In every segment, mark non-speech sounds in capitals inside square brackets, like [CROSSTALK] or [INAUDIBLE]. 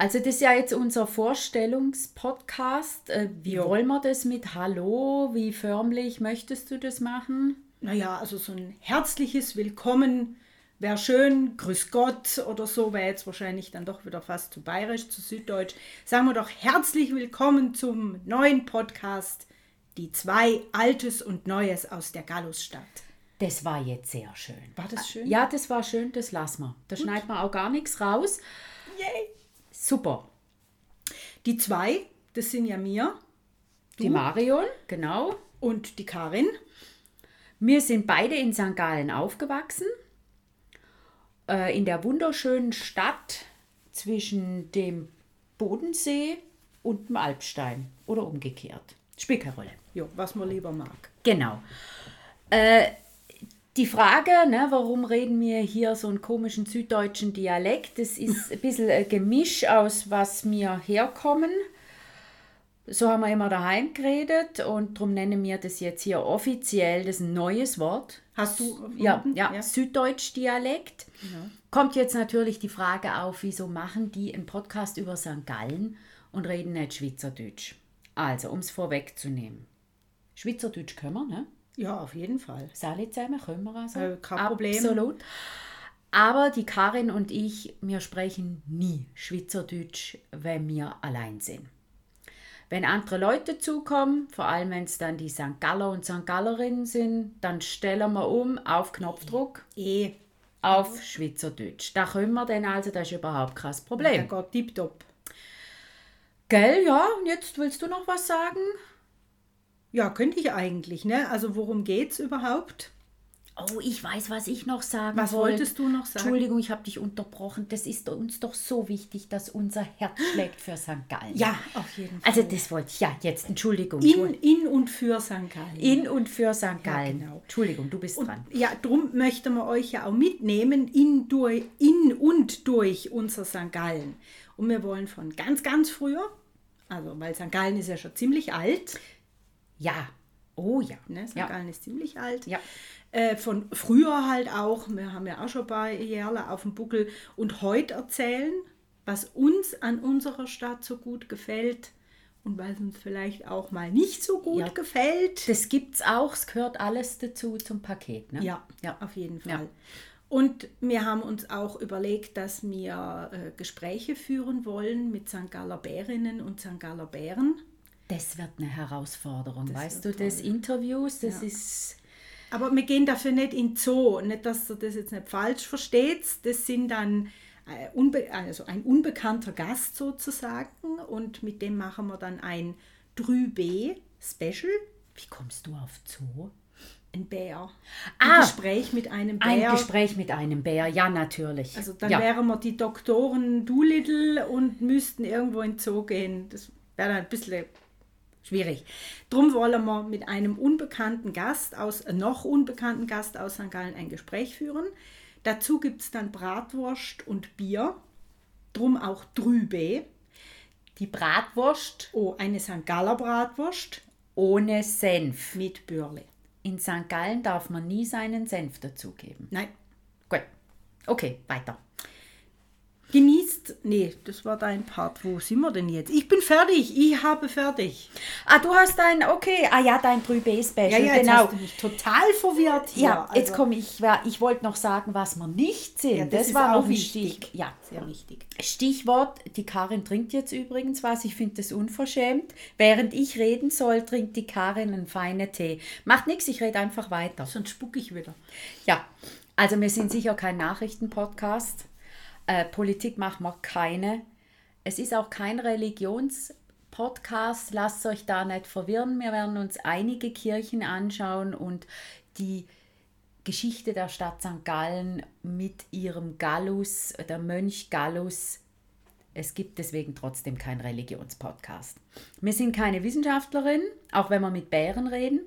Also das ist ja jetzt unser Vorstellungspodcast. Äh, Wie Jo. wollen wir das mit Hallo? Wie förmlich möchtest du das machen? Naja, also so ein herzliches Willkommen wäre schön, Grüß Gott oder so wäre jetzt wahrscheinlich dann doch wieder fast zu bayerisch, zu süddeutsch. Sagen wir doch herzlich willkommen zum neuen Podcast, die zwei Altes und Neues aus der Gallusstadt. Das war jetzt sehr schön. War das schön? Ja, das war schön, das lassen wir. Da schneiden wir auch gar nichts raus. Yay. Super. Die zwei, das sind ja mir Die Marion, genau. und die Karin. Wir sind beide in St. Gallen aufgewachsen. Äh, in der wunderschönen Stadt zwischen dem Bodensee und dem Alpstein. Oder umgekehrt. Spielt keine Rolle. Jo, was man lieber mag. Genau. Äh, die Frage, ne, warum reden wir hier so einen komischen süddeutschen Dialekt, das ist ein bisschen ein Gemisch aus, was wir herkommen. So haben wir immer daheim geredet und darum nennen wir das jetzt hier offiziell, das ist ein neues Wort. Hast du Ja, erfunden? ja, Süddeutsch-Dialekt. Kommt jetzt natürlich die Frage auf, wieso machen die einen Podcast über St. Gallen und reden nicht Schweizerdeutsch? Also, um es vorwegzunehmen. Schweizerdeutsch können wir, ne? Ja, auf jeden Fall. Alle zusammen können wir also. Äh, kein Problem. Absolut. Aber die Karin und ich, wir sprechen nie Schweizerdeutsch, wenn wir allein sind. Wenn andere Leute zukommen, vor allem wenn es dann die St. Galler und St. Gallerinnen sind, dann stellen wir um auf Knopfdruck Eh, auf Schweizerdeutsch. Da können wir dann also, das ist überhaupt kein Problem. Gott tipptopp. Gell, ja, und jetzt willst du noch was sagen? Ja, könnte ich eigentlich, ne? Also worum geht's überhaupt? Oh, ich weiß, was ich noch sagen Was wollte. wolltest du noch sagen? Entschuldigung, ich habe dich unterbrochen. Das ist uns doch so wichtig, dass unser Herz [GASPS] schlägt für St. Gallen. Ja, auf jeden Fall. Also das wollte ich, ja, jetzt, Entschuldigung. in, in und für St. Gallen. in und für St. Gallen. genau. Entschuldigung, du bist und, dran. ja, drum möchten wir euch ja auch mitnehmen in, durch, in und durch unser St. Gallen. Und wir wollen von ganz, ganz früher, also weil St. Gallen ist ja schon ziemlich alt, Ja. Oh ja. ne? St. Ja. Gallen ist ziemlich alt. Ja. Äh, von früher halt auch, wir haben ja auch schon ein paar Jahre auf dem Buckel und heute erzählen, was uns an unserer Stadt so gut gefällt und was uns vielleicht auch mal nicht so gut Ja. gefällt. Das gibt's auch, es gehört alles dazu zum Paket. Ne? Ja, ja. auf jeden Fall. Ja. Und wir haben uns auch überlegt, dass wir äh, Gespräche führen wollen mit St. Galler Bärinnen und St. Galler Bären. Das wird eine Herausforderung. weißt du, das toll. Interviews, das Ja. ist. Aber wir gehen dafür nicht in Zoo. Nicht, dass ihr das jetzt nicht falsch versteht. Das sind dann äh, also ein unbekannter Gast sozusagen. Und mit dem machen wir dann ein 3B-Special. Wie kommst du auf Zoo? Ein Bär. Ah. ein Gespräch mit einem Ein Bär. Gespräch mit einem Bär, ja, natürlich. Also dann ja. wären wir die Doktoren Doolittle und müssten irgendwo in Zoo gehen. Das wäre dann ein bisschen schwierig. Drum wollen wir mit einem unbekannten Gast aus, äh, noch unbekannten Gast aus St. Gallen ein Gespräch führen. Dazu gibt es dann Bratwurst und Bier. Drum auch Drübe. Die Bratwurst Oh, eine St. Galler Bratwurst ohne Senf. mit Bürle. In St. Gallen darf man nie seinen Senf dazugeben. Nein, Gut. Okay, weiter. Genießt. Nee, das war dein Part. Wo sind wir denn jetzt? Ich bin fertig. Ich habe fertig. Ah, du hast dein, okay, ah ja, dein 3B-Special, Ja, ja, jetzt genau. hast du mich total verwirrt hier. Ja, jetzt Also, komme ich, ich wollte noch sagen, was wir nicht sind. Ja, das, das war auch noch wichtig. Stich. Ja. Sehr wichtig. Stichwort, die Karin trinkt jetzt übrigens was, ich finde das unverschämt. Während ich reden soll, trinkt die Karin einen feinen Tee. Macht nichts, ich rede einfach weiter. Sonst spuck ich wieder. Ja, also wir sind sicher kein Nachrichtenpodcast. Äh, Politik machen wir keine. Es ist auch kein Podcast. Lasst euch da nicht verwirren. Wir werden uns einige Kirchen anschauen und die Geschichte der Stadt St. Gallen mit ihrem Gallus, der Mönch Gallus. Es gibt deswegen trotzdem keinen Religionspodcast. Wir sind keine Wissenschaftlerin, auch wenn wir mit Bären reden.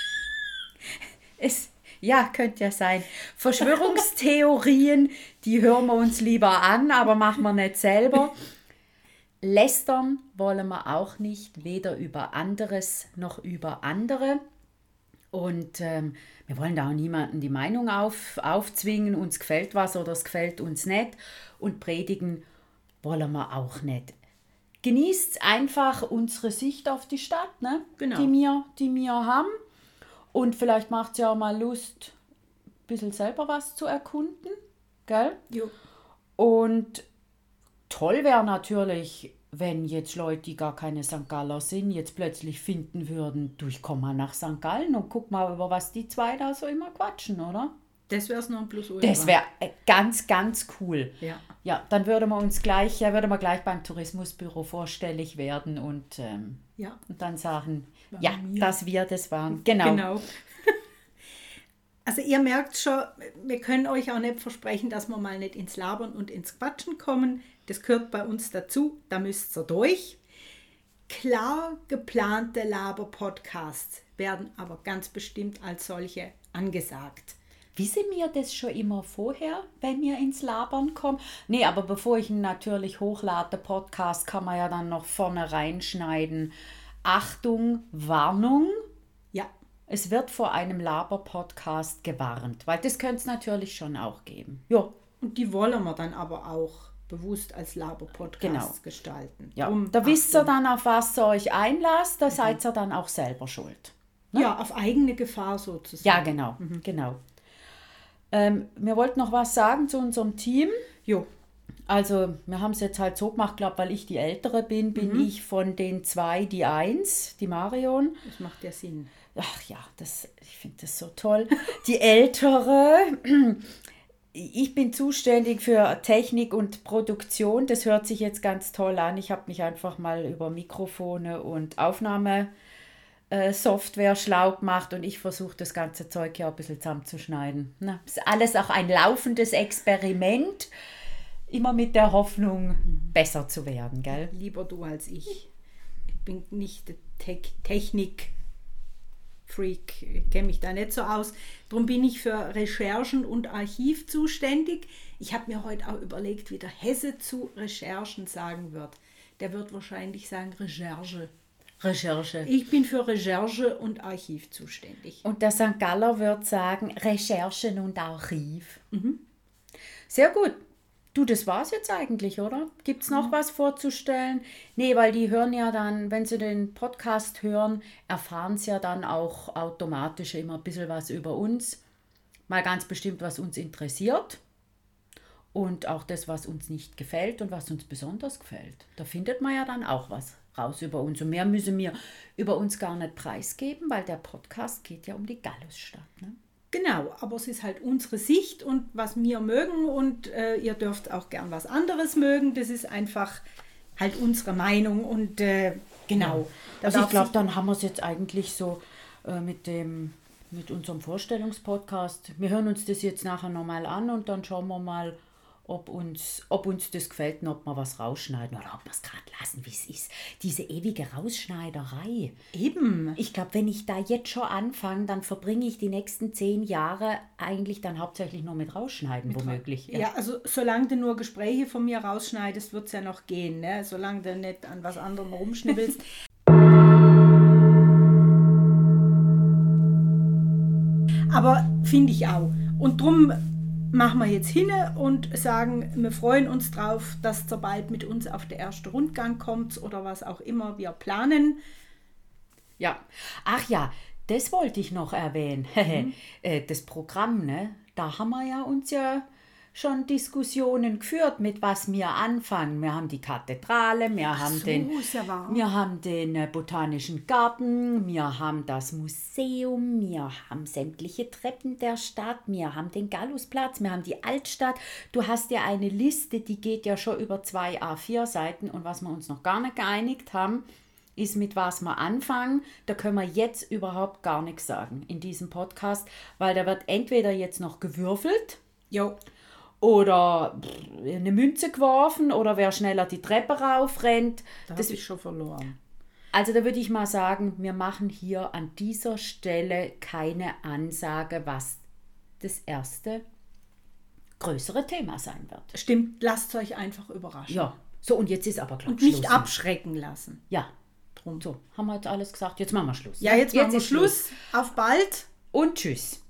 [LAUGHS] es, ja, könnte ja sein. Verschwörungstheorien, die hören wir uns lieber an, aber machen wir nicht selber. Lästern wollen wir auch nicht, weder über anderes noch über andere. Und ähm, wir wollen da auch niemanden die Meinung auf, aufzwingen, uns gefällt was oder es gefällt uns nicht. Und predigen wollen wir auch nicht. Genießt einfach unsere Sicht auf die Stadt, ne? Genau. die, wir, die wir haben. Und vielleicht macht es ja auch mal Lust, ein bisschen selber was zu erkunden. Gell? Jo. Und toll wäre natürlich, wenn jetzt Leute, die gar keine St. Galler sind, jetzt plötzlich finden würden, du, ich komm mal nach St. Gallen und guck mal, über was die zwei da so immer quatschen, oder? Das wäre es noch ein Plus Ultra. Das wäre äh, ganz, ganz cool. Ja. Ja, dann würde man uns gleich, ja, würde man gleich beim Tourismusbüro vorstellig werden und, ähm, Ja. und dann sagen, Waren ja, wir. dass wir das waren. Genau. Genau. [LAUGHS] Also ihr merkt schon, wir können euch auch nicht versprechen, dass wir mal nicht ins Labern und ins Quatschen kommen. Das gehört bei uns dazu, da müsst ihr durch. Klar geplante Laber-Podcasts werden aber ganz bestimmt als solche angesagt. Wissen wir das schon immer vorher, wenn wir ins Labern kommen? Nee, aber bevor ich ihn natürlich hochlade, Podcast, kann man ja dann noch vorne reinschneiden. Achtung, Warnung. Ja, Es wird vor einem Laber-Podcast gewarnt, weil das könnte es natürlich schon auch geben. Ja, und die wollen wir dann aber auch bewusst als Laber-Podcast Genau. gestalten. ja. Drum da wisst ihr dann, auf was ihr euch einlasst, da seid ihr dann auch selber schuld. Ja, auf eigene Gefahr sozusagen. Ja, genau, genau. Ähm, wir wollten noch was sagen zu unserem Team. Jo, Also, wir haben es jetzt halt so gemacht, glaube weil ich die Ältere bin, bin ich von den zwei die Eins, die Marion. das macht ja Sinn. Ach ja, das, ich finde das so toll. Die Ältere, ich bin zuständig für Technik und Produktion. Das hört sich jetzt ganz toll an. Ich habe mich einfach mal über Mikrofone und Aufnahmesoftware schlau gemacht und ich versuche das ganze Zeug hier ein bisschen zusammenzuschneiden. Na, ist alles auch ein laufendes Experiment, immer mit der Hoffnung, besser zu werden, gell? Lieber du als ich. Ich bin nicht Te Technik. Freak, ich kenne mich da nicht so aus. Darum bin ich für Recherchen und Archiv zuständig. Ich habe mir heute auch überlegt, wie der Hesse zu Recherchen sagen wird. Der wird wahrscheinlich sagen Recherche. Recherche. Ich bin für Recherche und Archiv zuständig. Und der St. Galler wird sagen, Recherchen und Archiv. Sehr gut. Du, das war's jetzt eigentlich, oder? Gibt es noch was vorzustellen? Nee, weil die hören ja dann, wenn sie den Podcast hören, erfahren sie ja dann auch automatisch immer ein bisschen was über uns. Mal ganz bestimmt, was uns interessiert. Und auch das, was uns nicht gefällt und was uns besonders gefällt. Da findet man ja dann auch was raus über uns. Und mehr müssen wir über uns gar nicht preisgeben, weil der Podcast geht ja um die Gallusstadt. Ne? Genau, aber es ist halt unsere Sicht und was wir mögen und äh, ihr dürft auch gern was anderes mögen. Das ist einfach halt unsere Meinung und äh, genau. Da Also ich glaube, dann haben wir es jetzt eigentlich so äh, mit dem mit unserem Vorstellungspodcast. Wir hören uns das jetzt nachher nochmal an und dann schauen wir mal, ob uns, ob uns das gefällt und ob wir was rausschneiden oder ob wir es gerade lassen, wie es ist. Diese ewige Rausschneiderei. eben. Ich glaube, wenn ich da jetzt schon anfange, dann verbringe ich die nächsten zehn Jahre eigentlich dann hauptsächlich nur mit Rausschneiden, womöglich. Ja. also solange du nur Gespräche von mir rausschneidest, wird es ja noch gehen, ne? solange du nicht an was anderem rumschnibbelst. [LAUGHS] Aber finde ich auch. Und drum machen wir jetzt hin und sagen, wir freuen uns drauf, dass ihr bald mit uns auf der ersten Rundgang kommt oder was auch immer wir planen. Ja. Ach ja, das wollte ich noch erwähnen. [LAUGHS] Äh, das Programm, ne? Da haben wir ja uns ja schon Diskussionen geführt, mit was wir anfangen. Wir haben die Kathedrale, wir haben so, den, ja wir haben den äh, Botanischen Garten, wir haben das Museum, wir haben sämtliche Treppen der Stadt, wir haben den Gallusplatz, wir haben die Altstadt. Du hast ja eine Liste, die geht ja schon über zwei A4 Seiten und was wir uns noch gar nicht geeinigt haben, ist mit was wir anfangen. Da können wir jetzt überhaupt gar nichts sagen in diesem Podcast, weil da wird entweder jetzt noch gewürfelt Jo. Oder eine Münze geworfen oder wer schneller die Treppe raufrennt. Da Das, habe ich schon verloren. also da würde ich mal sagen, wir machen hier an dieser Stelle keine Ansage, was das erste größere Thema sein wird. Stimmt, lasst euch einfach überraschen. Ja, so und jetzt ist aber klar. Und nicht Schluss. abschrecken lassen. Ja, Drum. so, haben wir jetzt alles gesagt. Jetzt machen wir Schluss. Ja, jetzt, machen wir ist Schluss. Auf bald. Und tschüss.